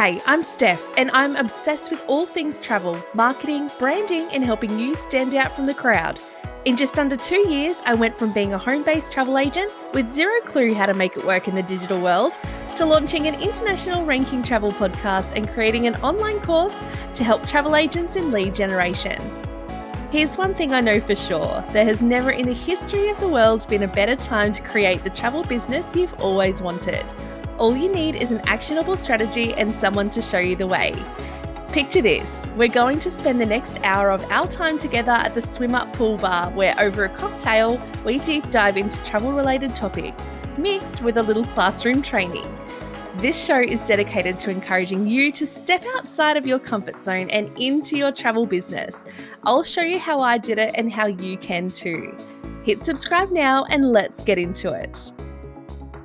Hey, I'm Steph, and I'm obsessed with all things travel, marketing, branding, and helping you stand out from the crowd. In just under two years, I went from being a home based travel agent with zero clue how to make it work in the digital world to launching an international ranking travel podcast and creating an online course to help travel agents in lead generation. Here's one thing I know for sure there has never in the history of the world been a better time to create the travel business you've always wanted. All you need is an actionable strategy and someone to show you the way. Picture this we're going to spend the next hour of our time together at the Swim Up Pool Bar, where over a cocktail, we deep dive into travel related topics, mixed with a little classroom training. This show is dedicated to encouraging you to step outside of your comfort zone and into your travel business. I'll show you how I did it and how you can too. Hit subscribe now and let's get into it.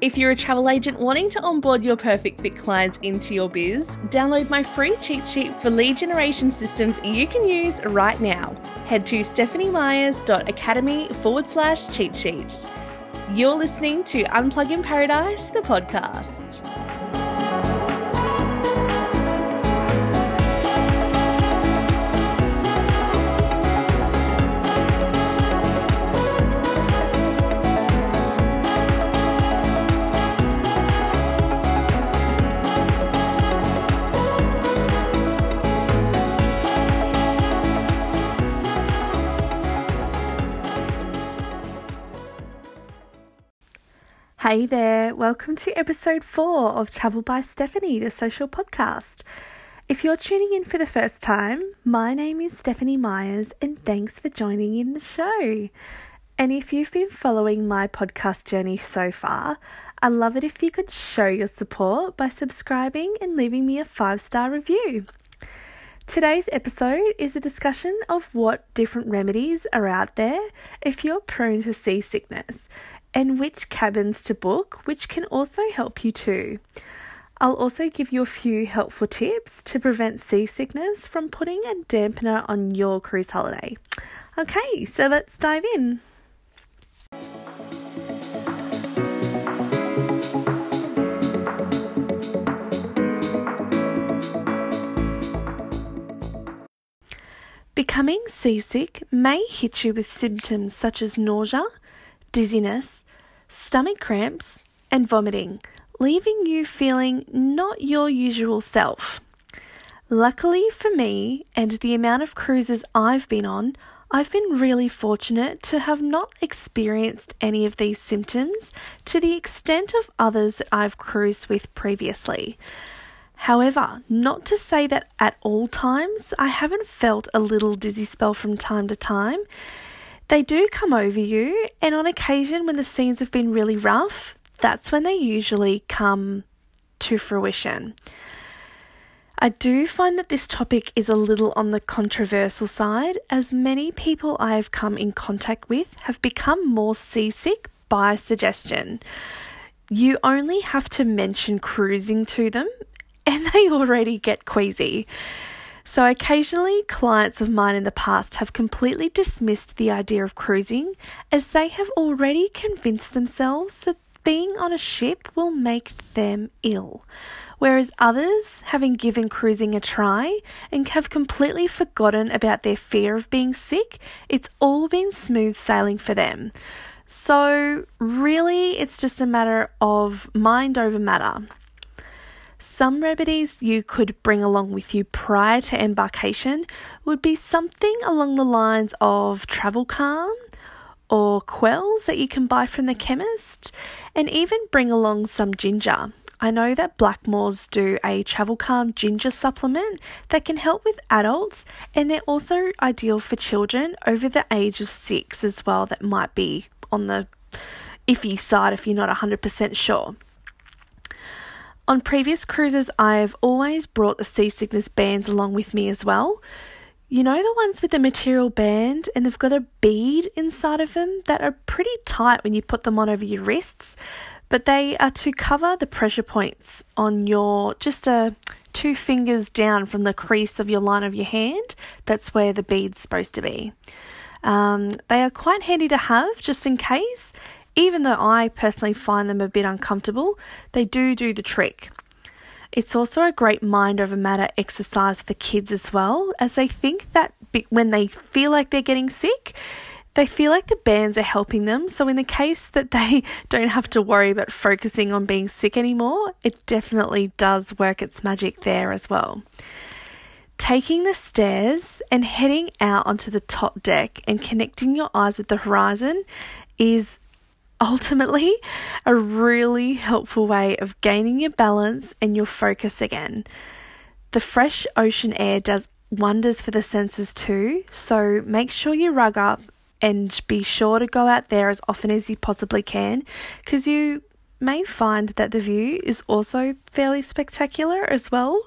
If you're a travel agent wanting to onboard your perfect fit clients into your biz, download my free cheat sheet for lead generation systems you can use right now. Head to stephaniemyers.academy forward slash cheat sheet. You're listening to Unplug in Paradise, the podcast. Hey there, welcome to episode four of Travel by Stephanie, the social podcast. If you're tuning in for the first time, my name is Stephanie Myers and thanks for joining in the show. And if you've been following my podcast journey so far, I'd love it if you could show your support by subscribing and leaving me a five star review. Today's episode is a discussion of what different remedies are out there if you're prone to seasickness and which cabins to book, which can also help you too. I'll also give you a few helpful tips to prevent seasickness from putting a dampener on your cruise holiday. Okay, so let's dive in. Becoming seasick may hit you with symptoms such as nausea, dizziness, stomach cramps, and vomiting, leaving you feeling not your usual self. Luckily for me and the amount of cruises I've been on, I've been really fortunate to have not experienced any of these symptoms to the extent of others that I've cruised with previously. However, not to say that at all times I haven't felt a little dizzy spell from time to time. They do come over you, and on occasion, when the scenes have been really rough, that's when they usually come to fruition. I do find that this topic is a little on the controversial side, as many people I have come in contact with have become more seasick by suggestion. You only have to mention cruising to them, and they already get queasy. So, occasionally, clients of mine in the past have completely dismissed the idea of cruising as they have already convinced themselves that being on a ship will make them ill. Whereas others, having given cruising a try and have completely forgotten about their fear of being sick, it's all been smooth sailing for them. So, really, it's just a matter of mind over matter. Some remedies you could bring along with you prior to embarkation would be something along the lines of travel calm or Kwells that you can buy from the chemist, and even bring along some ginger. I know that Blackmores do a travel calm ginger supplement that can help with adults, and they're also ideal for children over the age of six as well, that might be on the iffy side if you're not 100% sure. On previous cruises, I've always brought the seasickness bands along with me as well. You know, the ones with the material band and they've got a bead inside of them that are pretty tight when you put them on over your wrists, but they are to cover the pressure points on your just a two fingers down from the crease of your line of your hand. That's where the bead's supposed to be. Um, they are quite handy to have just in case, even though I personally find them a bit uncomfortable, they do do the trick. It's also a great mind over matter exercise for kids as well, as they think that when they feel like they're getting sick, they feel like the bands are helping them. So, in the case that they don't have to worry about focusing on being sick anymore, it definitely does work its magic there as well. Taking the stairs and heading out onto the top deck and connecting your eyes with the horizon is ultimately a really helpful way of gaining your balance and your focus again. The fresh ocean air does wonders for the senses too, so make sure you rug up and be sure to go out there as often as you possibly can because you may find that the view is also fairly spectacular as well.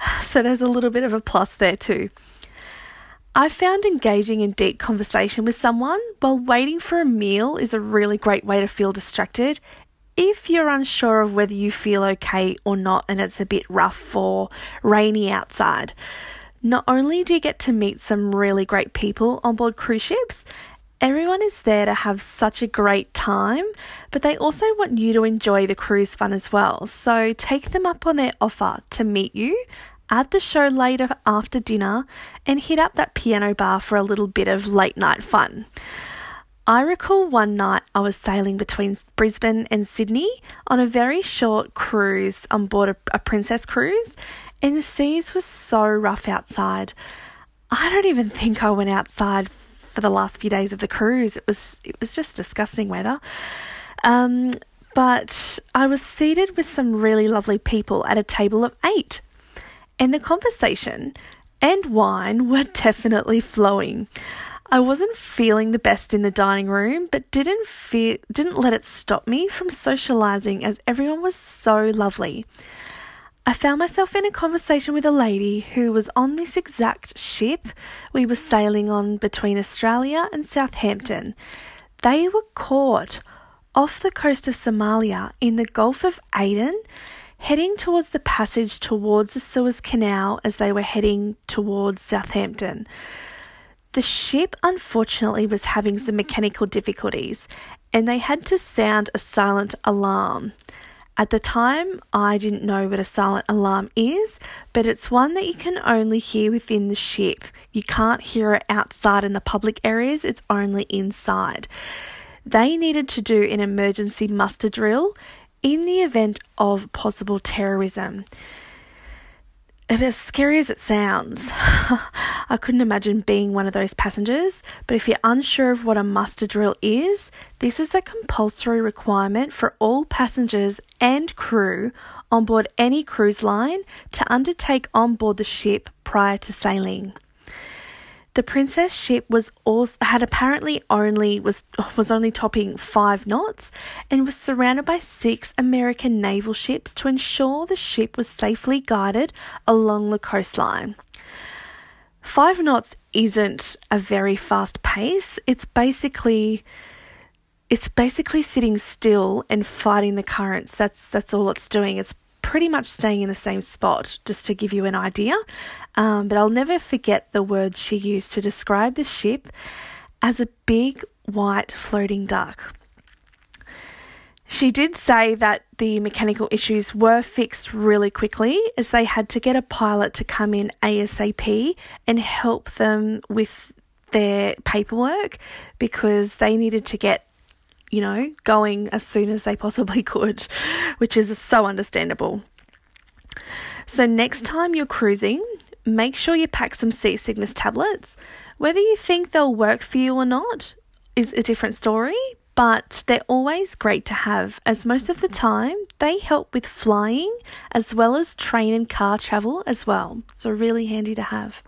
So there's a little bit of a plus there too. I found engaging in deep conversation with someone while waiting for a meal is a really great way to feel distracted if you're unsure of whether you feel okay or not and it's a bit rough or rainy outside. Not only do you get to meet some really great people on board cruise ships, everyone is there to have such a great time, but they also want you to enjoy the cruise fun as well. So take them up on their offer to meet you at the show later after dinner and hit up that piano bar for a little bit of late night fun. I recall one night I was sailing between Brisbane and Sydney on a very short cruise on board a, a Princess cruise, and the seas were so rough outside. I don't even think I went outside for the last few days of the cruise. It was it was just disgusting weather. Um, but I was seated with some really lovely people at a table of eight, and the conversation and wine were definitely flowing. I wasn't feeling the best in the dining room, but didn't feel didn't let it stop me from socializing as everyone was so lovely. I found myself in a conversation with a lady who was on this exact ship we were sailing on between Australia and Southampton. They were caught off the coast of Somalia in the Gulf of Aden, heading towards the passage towards the Suez Canal as they were heading towards Southampton. The ship unfortunately was having some mechanical difficulties and they had to sound a silent alarm. At the time, I didn't know what a silent alarm is, but it's one that you can only hear within the ship. You can't hear it outside in the public areas, it's only inside. They needed to do an emergency muster drill in the event of possible terrorism as scary as it sounds, I couldn't imagine being one of those passengers. But if you're unsure of what a muster drill is, this is a compulsory requirement for all passengers and crew on board any cruise line to undertake on board the ship prior to sailing. The Princess ship was also had apparently only was was only topping 5 knots and was surrounded by 6 American naval ships to ensure the ship was safely guided along the coastline. 5 knots isn't a very fast pace. It's basically it's basically sitting still and fighting the currents. That's that's all it's doing. It's pretty much staying in the same spot, just to give you an idea. Um, but I'll never forget the word she used to describe the ship as a big white floating duck. She did say that the mechanical issues were fixed really quickly as they had to get a pilot to come in ASAP and help them with their paperwork because they needed to get you know, going as soon as they possibly could, which is so understandable. So, next time you're cruising, make sure you pack some seasickness tablets. Whether you think they'll work for you or not is a different story, but they're always great to have, as most of the time they help with flying as well as train and car travel as well. So, really handy to have.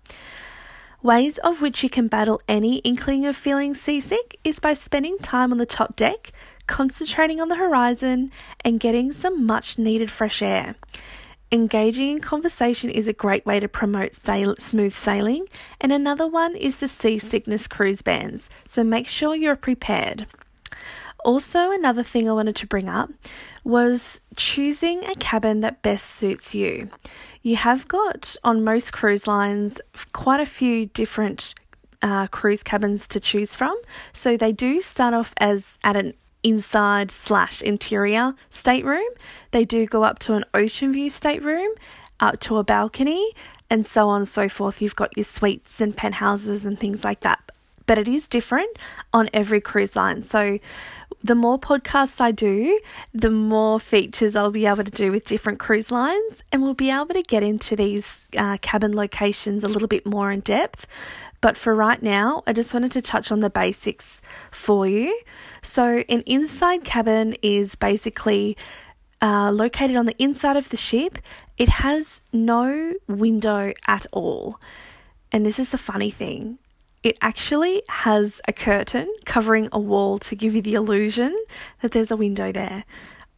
Ways of which you can battle any inkling of feeling seasick is by spending time on the top deck, concentrating on the horizon, and getting some much needed fresh air. Engaging in conversation is a great way to promote sail- smooth sailing, and another one is the seasickness cruise bands, so make sure you're prepared. Also, another thing I wanted to bring up was choosing a cabin that best suits you. You have got on most cruise lines quite a few different uh, cruise cabins to choose from. So they do start off as at an inside slash interior stateroom. They do go up to an ocean view stateroom, up to a balcony, and so on and so forth. You've got your suites and penthouses and things like that. But it is different on every cruise line. So the more podcasts I do, the more features I'll be able to do with different cruise lines, and we'll be able to get into these uh, cabin locations a little bit more in depth. But for right now, I just wanted to touch on the basics for you. So, an inside cabin is basically uh, located on the inside of the ship. It has no window at all. And this is the funny thing it actually has a curtain covering a wall to give you the illusion that there's a window there.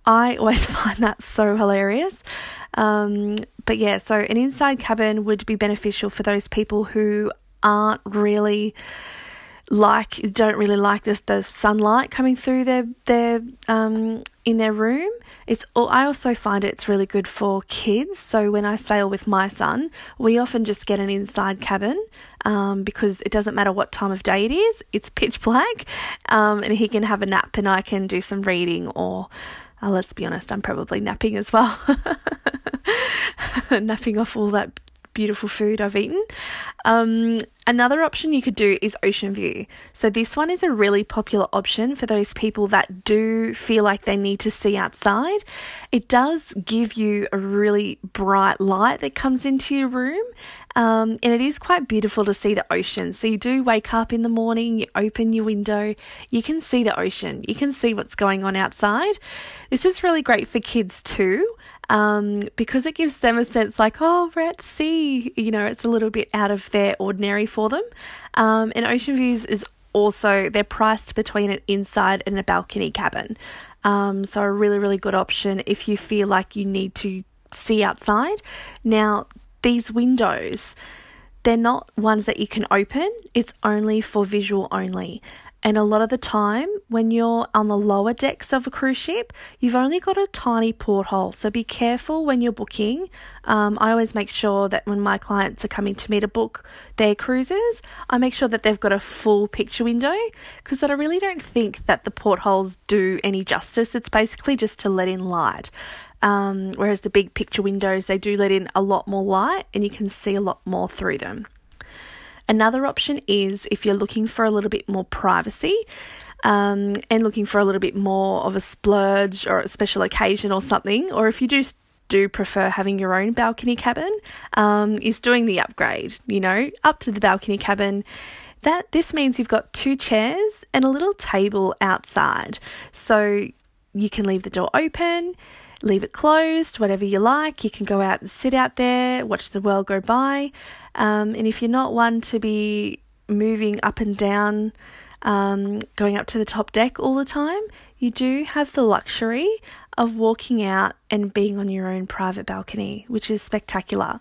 I always find that so hilarious. Um, but yeah, so an inside cabin would be beneficial for those people who aren't really like don't really like this the sunlight coming through their their um in their room. It's I also find it's really good for kids. So when I sail with my son we often just get an inside cabin um, because it doesn't matter what time of day it is it's pitch black um, and he can have a nap and I can do some reading or uh, let's be honest I'm probably napping as well. Napping off all that beautiful food I've eaten. Um, another option you could do is Ocean View. So, this one is a really popular option for those people that do feel like they need to see outside. It does give you a really bright light that comes into your room. Um, and it is quite beautiful to see the ocean. So, you do wake up in the morning, you open your window, you can see the ocean, you can see what's going on outside. This is really great for kids too um, because it gives them a sense like, oh, we're at sea. You know, it's a little bit out of their ordinary for them. Um, and Ocean Views is also, they're priced between an inside and a balcony cabin. Um, so, a really, really good option if you feel like you need to see outside. Now, these windows, they're not ones that you can open, it's only for visual only. And a lot of the time, when you're on the lower decks of a cruise ship, you've only got a tiny porthole. So be careful when you're booking. Um, I always make sure that when my clients are coming to me to book their cruises, I make sure that they've got a full picture window because I really don't think that the portholes do any justice. It's basically just to let in light. Um, whereas the big picture windows, they do let in a lot more light and you can see a lot more through them. Another option is if you're looking for a little bit more privacy. Um, and looking for a little bit more of a splurge or a special occasion or something, or if you do do prefer having your own balcony cabin, um, is doing the upgrade. You know, up to the balcony cabin. That this means you've got two chairs and a little table outside, so you can leave the door open leave it closed, whatever you like. You can go out and sit out there, watch the world go by. Um, and if you're not one to be moving up and down, um, going up to the top deck all the time, you do have the luxury of walking out and being on your own private balcony, which is spectacular.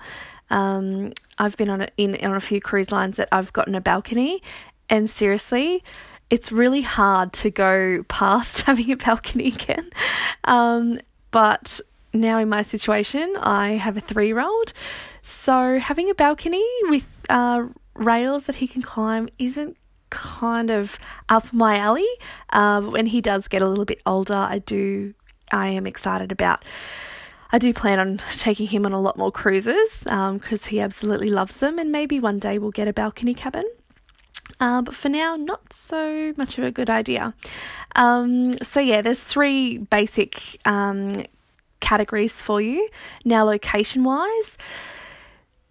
Um, I've been on a, in on a few cruise lines that I've gotten a balcony, and seriously, it's really hard to go past having a balcony again. Um, but now in my situation, I have a three year old. So having a balcony with uh, rails that he can climb isn't kind of up my alley. Uh, when he does get a little bit older, I do, I am excited about. I do plan on taking him on a lot more cruises because um, he absolutely loves them, and maybe one day we'll get a balcony cabin. Uh, but for now, not so much of a good idea. Um, so, yeah, there's three basic um, categories for you. Now, location wise,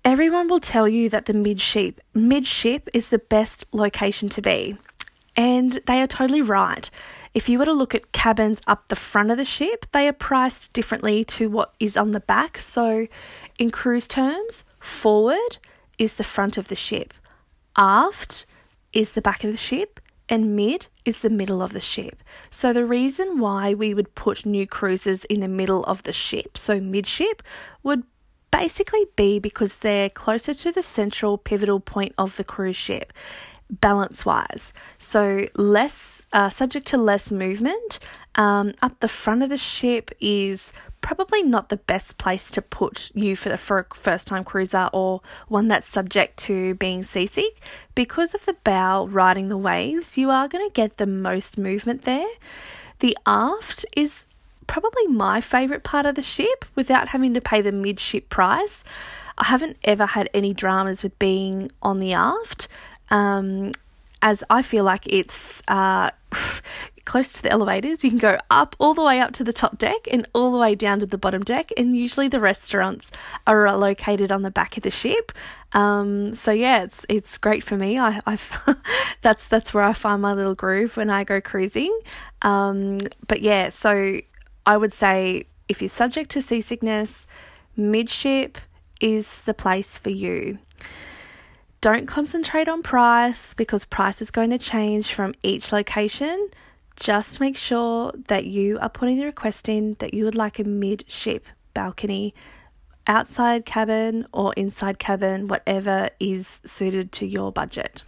everyone will tell you that the midship midship is the best location to be. And they are totally right. If you were to look at cabins up the front of the ship, they are priced differently to what is on the back. So, in cruise terms, forward is the front of the ship, aft is the back of the ship, and mid is the middle of the ship. So, the reason why we would put new cruisers in the middle of the ship, so midship, would basically be because they're closer to the central pivotal point of the cruise ship balance wise. So, less uh, subject to less movement. Um, up the front of the ship is probably not the best place to put you for the first time cruiser or one that's subject to being seasick. Because of the bow riding the waves, you are going to get the most movement there. The aft is probably my favourite part of the ship without having to pay the midship price. I haven't ever had any dramas with being on the aft, um, as I feel like it's uh, close to the elevators. You can go up all the way up to the top deck and all the way down to the bottom deck. And usually the restaurants are located on the back of the ship. Um, so yeah, it's it's great for me. I I that's that's where I find my little groove when I go cruising. Um, but yeah, so I would say if you're subject to seasickness, midship is the place for you. Don't concentrate on price because price is going to change from each location. Just make sure that you are putting the request in that you would like a midship balcony, outside cabin or inside cabin, whatever is suited to your budget.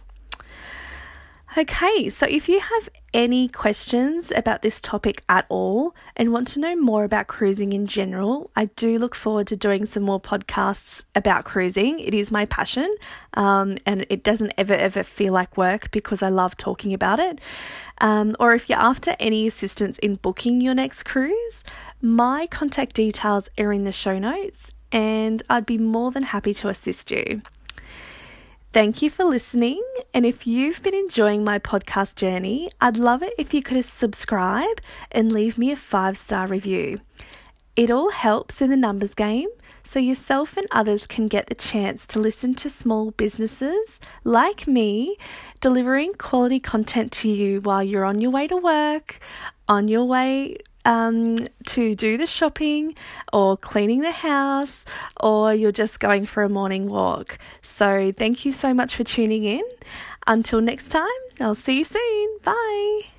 Okay, so if you have any questions about this topic at all and want to know more about cruising in general, I do look forward to doing some more podcasts about cruising. It is my passion um, and it doesn't ever, ever feel like work because I love talking about it. Um, or if you're after any assistance in booking your next cruise, my contact details are in the show notes and I'd be more than happy to assist you. Thank you for listening. And if you've been enjoying my podcast journey, I'd love it if you could subscribe and leave me a five star review. It all helps in the numbers game so yourself and others can get the chance to listen to small businesses like me delivering quality content to you while you're on your way to work, on your way um, to do the shopping or cleaning the house or you're just going for a morning walk. So, thank you so much for tuning in. Until next time, I'll see you soon. Bye.